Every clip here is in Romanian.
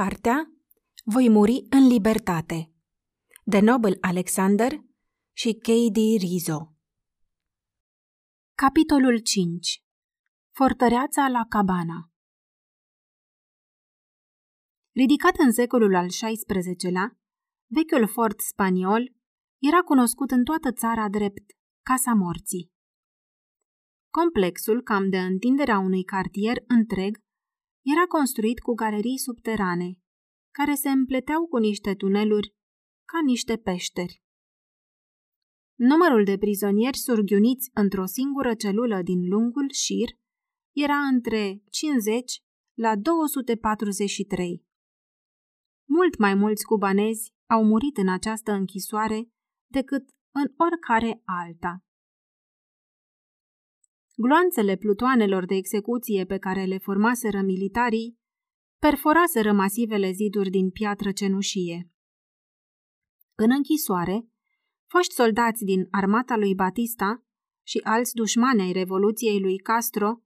Cartea Voi muri în libertate de Nobel Alexander și K.D. Rizzo Capitolul 5 Fortăreața la Cabana Ridicat în secolul al XVI-lea, vechiul fort spaniol era cunoscut în toată țara drept Casa Morții. Complexul, cam de întinderea unui cartier întreg, era construit cu galerii subterane, care se împleteau cu niște tuneluri ca niște peșteri. Numărul de prizonieri surghiuniți într-o singură celulă din lungul șir era între 50 la 243. Mult mai mulți cubanezi au murit în această închisoare decât în oricare alta. Gloanțele plutoanelor de execuție pe care le formaseră militarii perforaseră masivele ziduri din piatră cenușie. În închisoare, foști soldați din armata lui Batista și alți dușmani ai Revoluției lui Castro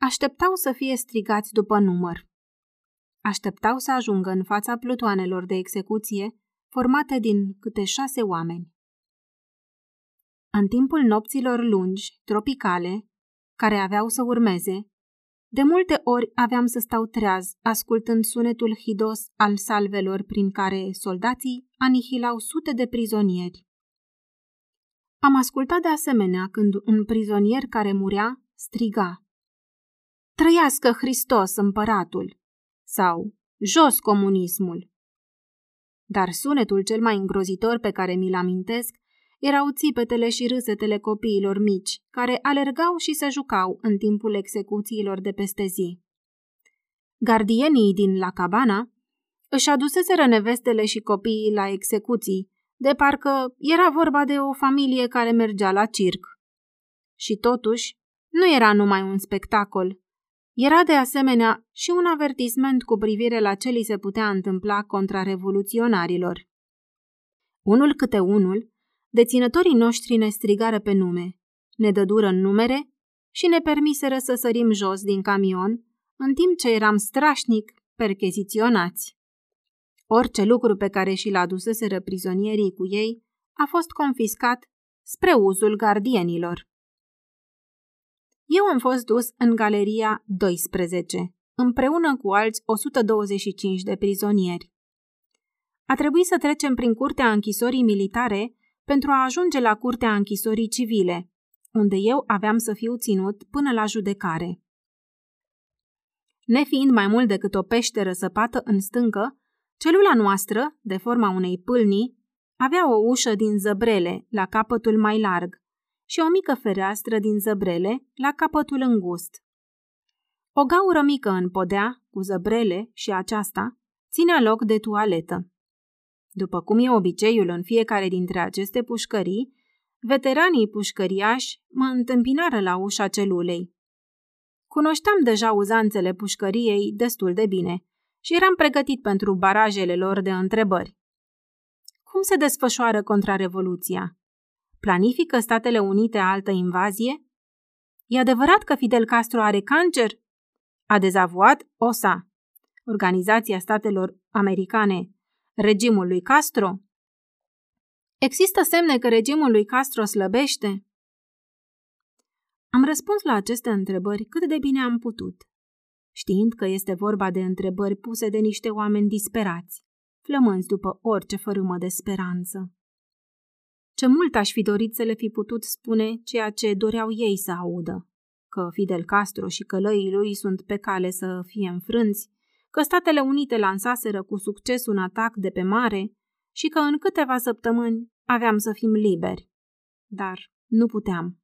așteptau să fie strigați după număr. Așteptau să ajungă în fața plutoanelor de execuție formate din câte șase oameni. În timpul nopților lungi, tropicale, care aveau să urmeze, de multe ori aveam să stau treaz, ascultând sunetul hidos al salvelor prin care soldații anihilau sute de prizonieri. Am ascultat de asemenea când un prizonier care murea striga Trăiască Hristos împăratul! sau Jos comunismul! Dar sunetul cel mai îngrozitor pe care mi-l amintesc erau țipetele și râsetele copiilor mici, care alergau și se jucau în timpul execuțiilor de peste zi. Gardienii din La Cabana își aduseseră nevestele și copiii la execuții, de parcă era vorba de o familie care mergea la circ. Și totuși, nu era numai un spectacol. Era de asemenea și un avertisment cu privire la ce li se putea întâmpla contra revoluționarilor. Unul câte unul, deținătorii noștri ne strigară pe nume, ne dădură în numere și ne permiseră să sărim jos din camion, în timp ce eram strașnic percheziționați. Orice lucru pe care și-l aduseseră prizonierii cu ei a fost confiscat spre uzul gardienilor. Eu am fost dus în galeria 12, împreună cu alți 125 de prizonieri. A trebuit să trecem prin curtea închisorii militare pentru a ajunge la curtea închisorii civile, unde eu aveam să fiu ținut până la judecare. Nefiind mai mult decât o peșteră săpată în stâncă, celula noastră, de forma unei pâlnii, avea o ușă din zăbrele la capătul mai larg și o mică fereastră din zăbrele la capătul îngust. O gaură mică în podea, cu zăbrele și aceasta, ținea loc de tualetă. După cum e obiceiul în fiecare dintre aceste pușcării, veteranii pușcăriași mă întâmpinară la ușa celulei. Cunoșteam deja uzanțele pușcăriei destul de bine și eram pregătit pentru barajele lor de întrebări. Cum se desfășoară contrarevoluția? Planifică Statele Unite altă invazie? E adevărat că Fidel Castro are cancer? A dezavuat OSA, Organizația Statelor Americane, regimul lui Castro? Există semne că regimul lui Castro slăbește? Am răspuns la aceste întrebări cât de bine am putut, știind că este vorba de întrebări puse de niște oameni disperați, flămânzi după orice fărâmă de speranță. Ce mult aș fi dorit să le fi putut spune ceea ce doreau ei să audă, că Fidel Castro și călăii lui sunt pe cale să fie înfrânți, că Statele Unite lansaseră cu succes un atac de pe mare și că în câteva săptămâni aveam să fim liberi. Dar nu puteam.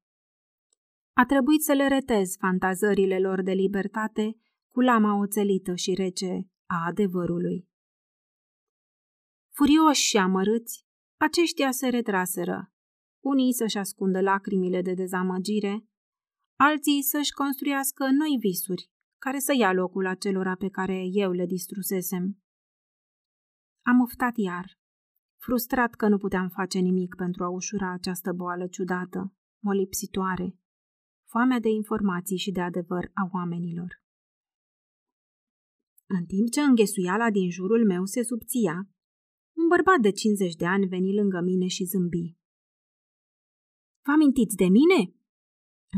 A trebuit să le retez fantazările lor de libertate cu lama oțelită și rece a adevărului. Furioși și amărâți, aceștia se retraseră, unii să-și ascundă lacrimile de dezamăgire, alții să-și construiască noi visuri, care să ia locul acelora pe care eu le distrusesem. Am oftat iar, frustrat că nu puteam face nimic pentru a ușura această boală ciudată, molipsitoare, foamea de informații și de adevăr a oamenilor. În timp ce înghesuiala din jurul meu se subția, un bărbat de 50 de ani veni lângă mine și zâmbi. Vă amintiți de mine?"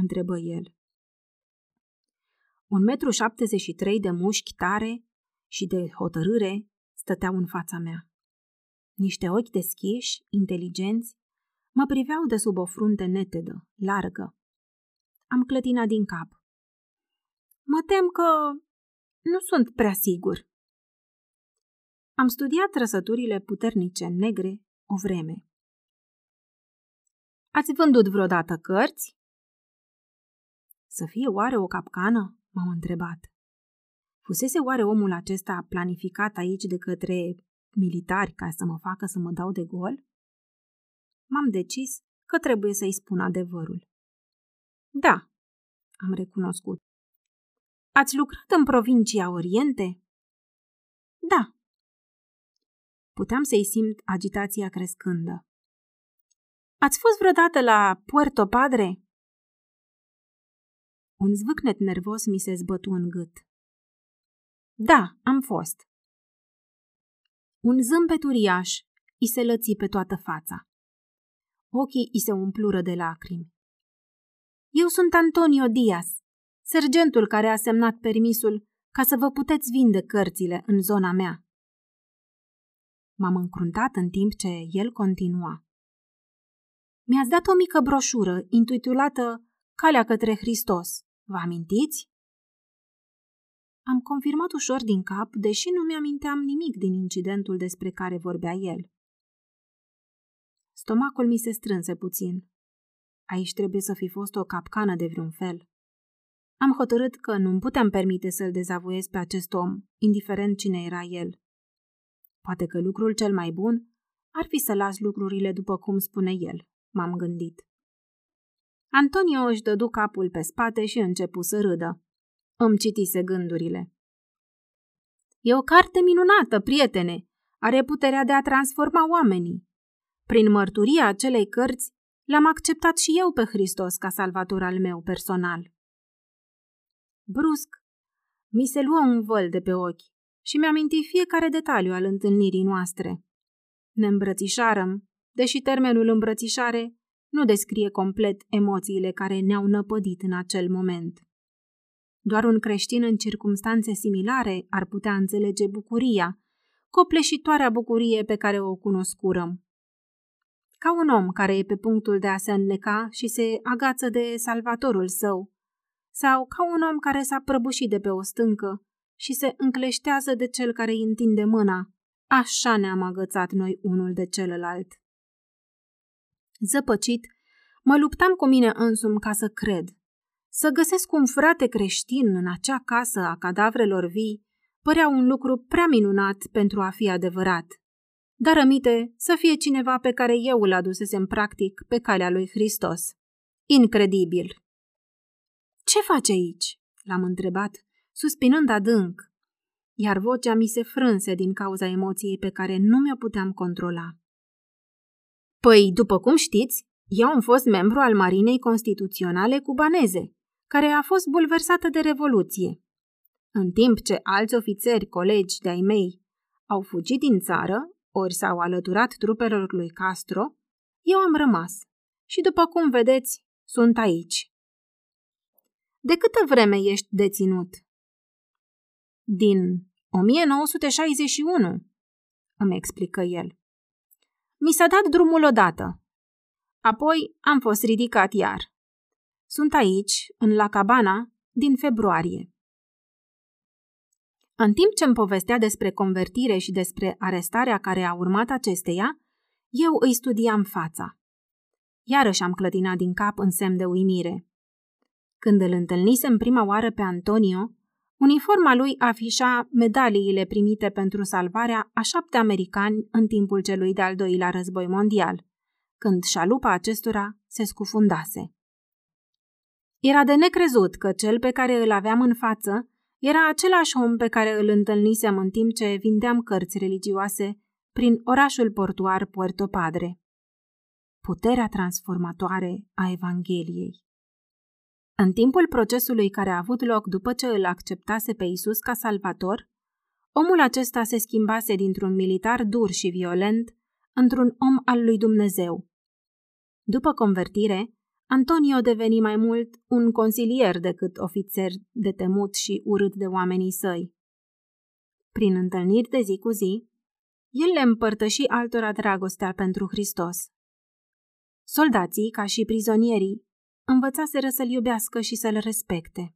întrebă el. Un metru 73 de mușchi tare și de hotărâre stăteau în fața mea. Niște ochi deschiși, inteligenți, mă priveau de sub o frunte netedă, largă. Am clătinat din cap. Mă tem că nu sunt prea sigur. Am studiat trăsăturile puternice negre o vreme. Ați vândut vreodată cărți? Să fie oare o capcană? M-am întrebat. Fusese oare omul acesta planificat aici de către militari ca să mă facă să mă dau de gol? M-am decis că trebuie să-i spun adevărul. Da, am recunoscut. Ați lucrat în provincia Oriente? Da. Puteam să-i simt agitația crescândă. Ați fost vreodată la Puerto Padre? Un zvâcnet nervos mi se zbătu în gât. Da, am fost. Un zâmbet uriaș îi se lăți pe toată fața. Ochii îi se umplură de lacrimi. Eu sunt Antonio Diaz, sergentul care a semnat permisul ca să vă puteți vinde cărțile în zona mea. M-am încruntat în timp ce el continua. Mi-ați dat o mică broșură intitulată Calea către Hristos. Vă amintiți? Am confirmat ușor din cap, deși nu mi-aminteam nimic din incidentul despre care vorbea el. Stomacul mi se strânse puțin. Aici trebuie să fi fost o capcană de vreun fel. Am hotărât că nu-mi puteam permite să-l dezavoiez pe acest om, indiferent cine era el. Poate că lucrul cel mai bun ar fi să las lucrurile după cum spune el, m-am gândit. Antonio își dădu capul pe spate și începu să râdă. Îmi citise gândurile. E o carte minunată, prietene. Are puterea de a transforma oamenii. Prin mărturia acelei cărți, l-am acceptat și eu pe Hristos ca salvator al meu personal. Brusc, mi se luă un văl de pe ochi și mi-aminti fiecare detaliu al întâlnirii noastre. Ne îmbrățișarăm, deși termenul îmbrățișare nu descrie complet emoțiile care ne-au năpădit în acel moment. Doar un creștin în circumstanțe similare ar putea înțelege bucuria, copleșitoarea bucurie pe care o cunoscurăm. Ca un om care e pe punctul de a se înneca și se agață de salvatorul său, sau ca un om care s-a prăbușit de pe o stâncă și se încleștează de cel care îi întinde mâna. Așa ne-am agățat noi unul de celălalt. Zăpăcit, mă luptam cu mine însumi ca să cred. Să găsesc un frate creștin în acea casă a cadavrelor vii părea un lucru prea minunat pentru a fi adevărat. Dar amite să fie cineva pe care eu îl adusesem practic pe calea lui Hristos. Incredibil! Ce faci aici?" l-am întrebat, suspinând adânc, iar vocea mi se frânse din cauza emoției pe care nu mi-o puteam controla. Păi, după cum știți, eu am fost membru al Marinei Constituționale cubaneze, care a fost bulversată de Revoluție. În timp ce alți ofițeri, colegi de-ai mei, au fugit din țară, ori s-au alăturat trupelor lui Castro, eu am rămas. Și după cum vedeți, sunt aici. De câtă vreme ești deținut? Din 1961, îmi explică el. Mi s-a dat drumul odată. Apoi am fost ridicat iar. Sunt aici, în La Cabana, din februarie. În timp ce îmi povestea despre convertire și despre arestarea care a urmat acesteia, eu îi studiam fața. Iarăși am clătinat din cap în semn de uimire. Când îl întâlnisem prima oară pe Antonio, uniforma lui afișa medaliile primite pentru salvarea a șapte americani în timpul celui de-al doilea război mondial, când șalupa acestora se scufundase. Era de necrezut că cel pe care îl aveam în față era același om pe care îl întâlnisem în timp ce vindeam cărți religioase prin orașul portuar Puerto Padre. Puterea transformatoare a Evangheliei. În timpul procesului care a avut loc după ce îl acceptase pe Isus ca salvator, omul acesta se schimbase dintr-un militar dur și violent într-un om al lui Dumnezeu. După convertire, Antonio deveni mai mult un consilier decât ofițer de temut și urât de oamenii săi. Prin întâlniri de zi cu zi, el le împărtăși altora dragostea pentru Hristos. Soldații, ca și prizonierii, învățaseră să-l iubească și să-l respecte.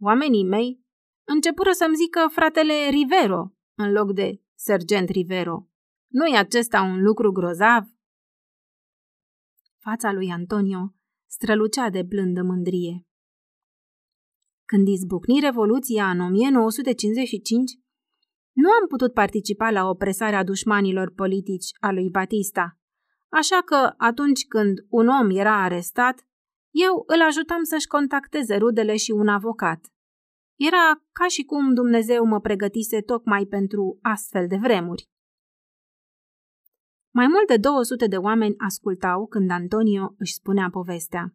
Oamenii mei începură să-mi zică fratele Rivero în loc de sergent Rivero. Nu-i acesta un lucru grozav? Fața lui Antonio strălucea de blândă mândrie. Când izbucni Revoluția în 1955, nu am putut participa la opresarea dușmanilor politici a lui Batista, așa că atunci când un om era arestat, eu îl ajutam să-și contacteze rudele și un avocat. Era ca și cum Dumnezeu mă pregătise tocmai pentru astfel de vremuri. Mai mult de 200 de oameni ascultau când Antonio își spunea povestea.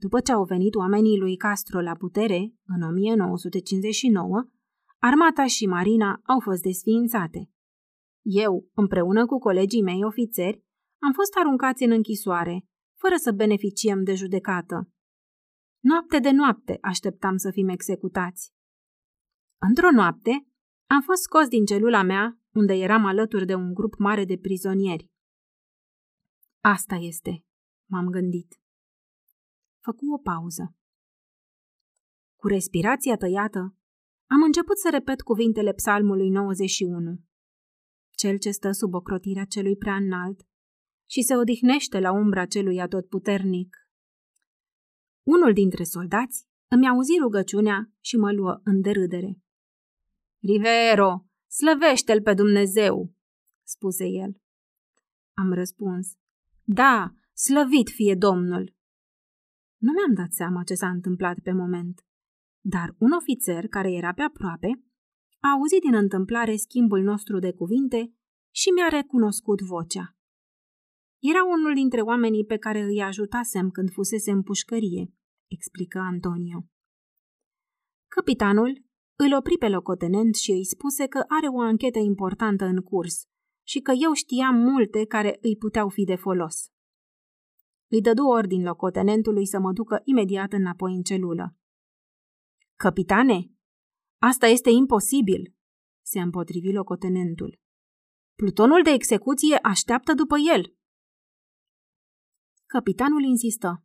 După ce au venit oamenii lui Castro la putere, în 1959, armata și marina au fost desființate. Eu, împreună cu colegii mei ofițeri, am fost aruncați în închisoare, fără să beneficiem de judecată. Noapte de noapte așteptam să fim executați. Într-o noapte, am fost scos din celula mea, unde eram alături de un grup mare de prizonieri. Asta este, m-am gândit. Făcu o pauză. Cu respirația tăiată, am început să repet cuvintele psalmului 91. Cel ce stă sub ocrotirea celui prea înalt și se odihnește la umbra celui atotputernic. Unul dintre soldați îmi auzi rugăciunea și mă luă în derâdere. Rivero, slăvește-l pe Dumnezeu, spuse el. Am răspuns, da, slăvit fie Domnul. Nu mi-am dat seama ce s-a întâmplat pe moment, dar un ofițer care era pe aproape a auzit din întâmplare schimbul nostru de cuvinte și mi-a recunoscut vocea. Era unul dintre oamenii pe care îi ajutasem când fusese în pușcărie, explică Antonio. Capitanul îl opri pe locotenent și îi spuse că are o anchetă importantă în curs și că eu știam multe care îi puteau fi de folos. Îi dădu ordin locotenentului să mă ducă imediat înapoi în celulă. Capitane, asta este imposibil, se împotrivi locotenentul. Plutonul de execuție așteaptă după el. Capitanul insistă.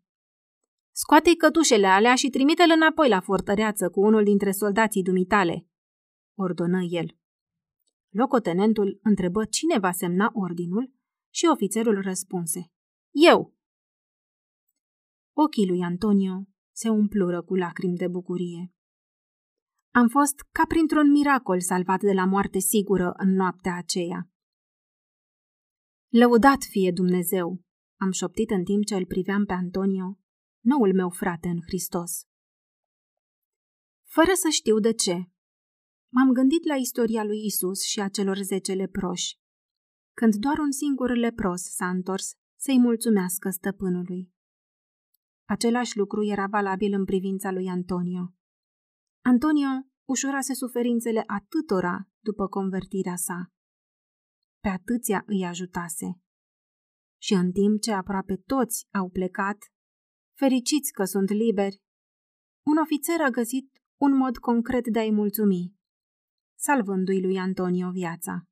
Scoate-i cătușele alea și trimite-l înapoi la fortăreață cu unul dintre soldații dumitale, ordonă el. Locotenentul întrebă cine va semna ordinul și ofițerul răspunse. Eu! Ochii lui Antonio se umplură cu lacrimi de bucurie. Am fost ca printr-un miracol salvat de la moarte sigură în noaptea aceea. Lăudat fie Dumnezeu, am șoptit în timp ce îl priveam pe Antonio, noul meu frate în Hristos. Fără să știu de ce, m-am gândit la istoria lui Isus și a celor zece leproși, când doar un singur lepros s-a întors să-i mulțumească stăpânului. Același lucru era valabil în privința lui Antonio. Antonio ușurase suferințele atâtora după convertirea sa. Pe atâția îi ajutase. Și în timp ce aproape toți au plecat, fericiți că sunt liberi, un ofițer a găsit un mod concret de a-i mulțumi, salvându-i lui Antonio viața.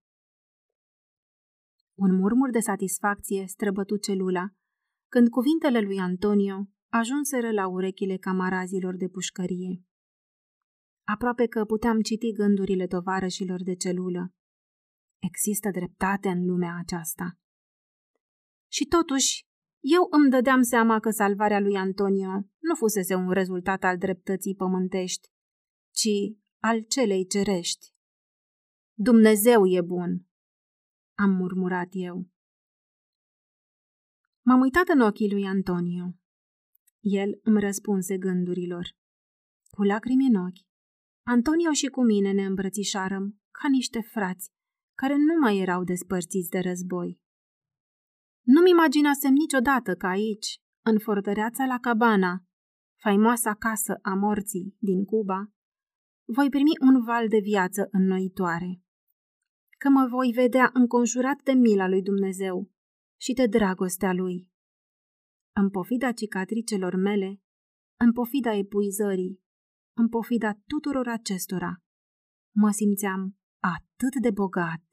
Un murmur de satisfacție străbătu celula când cuvintele lui Antonio ajunseră la urechile camarazilor de pușcărie. Aproape că puteam citi gândurile tovarășilor de celulă. Există dreptate în lumea aceasta. Și totuși, eu îmi dădeam seama că salvarea lui Antonio nu fusese un rezultat al dreptății pământești, ci al celei cerești. Dumnezeu e bun, am murmurat eu. M-am uitat în ochii lui Antonio. El îmi răspunse gândurilor. Cu lacrimi în ochi, Antonio și cu mine ne îmbrățișarăm ca niște frați care nu mai erau despărțiți de război. Nu-mi imaginasem niciodată că aici, în fortăreața la Cabana, faimoasa casă a morții din Cuba, voi primi un val de viață înnoitoare. Că mă voi vedea înconjurat de mila lui Dumnezeu și de dragostea lui. În pofida cicatricelor mele, în pofida epuizării, în pofida tuturor acestora, mă simțeam atât de bogat.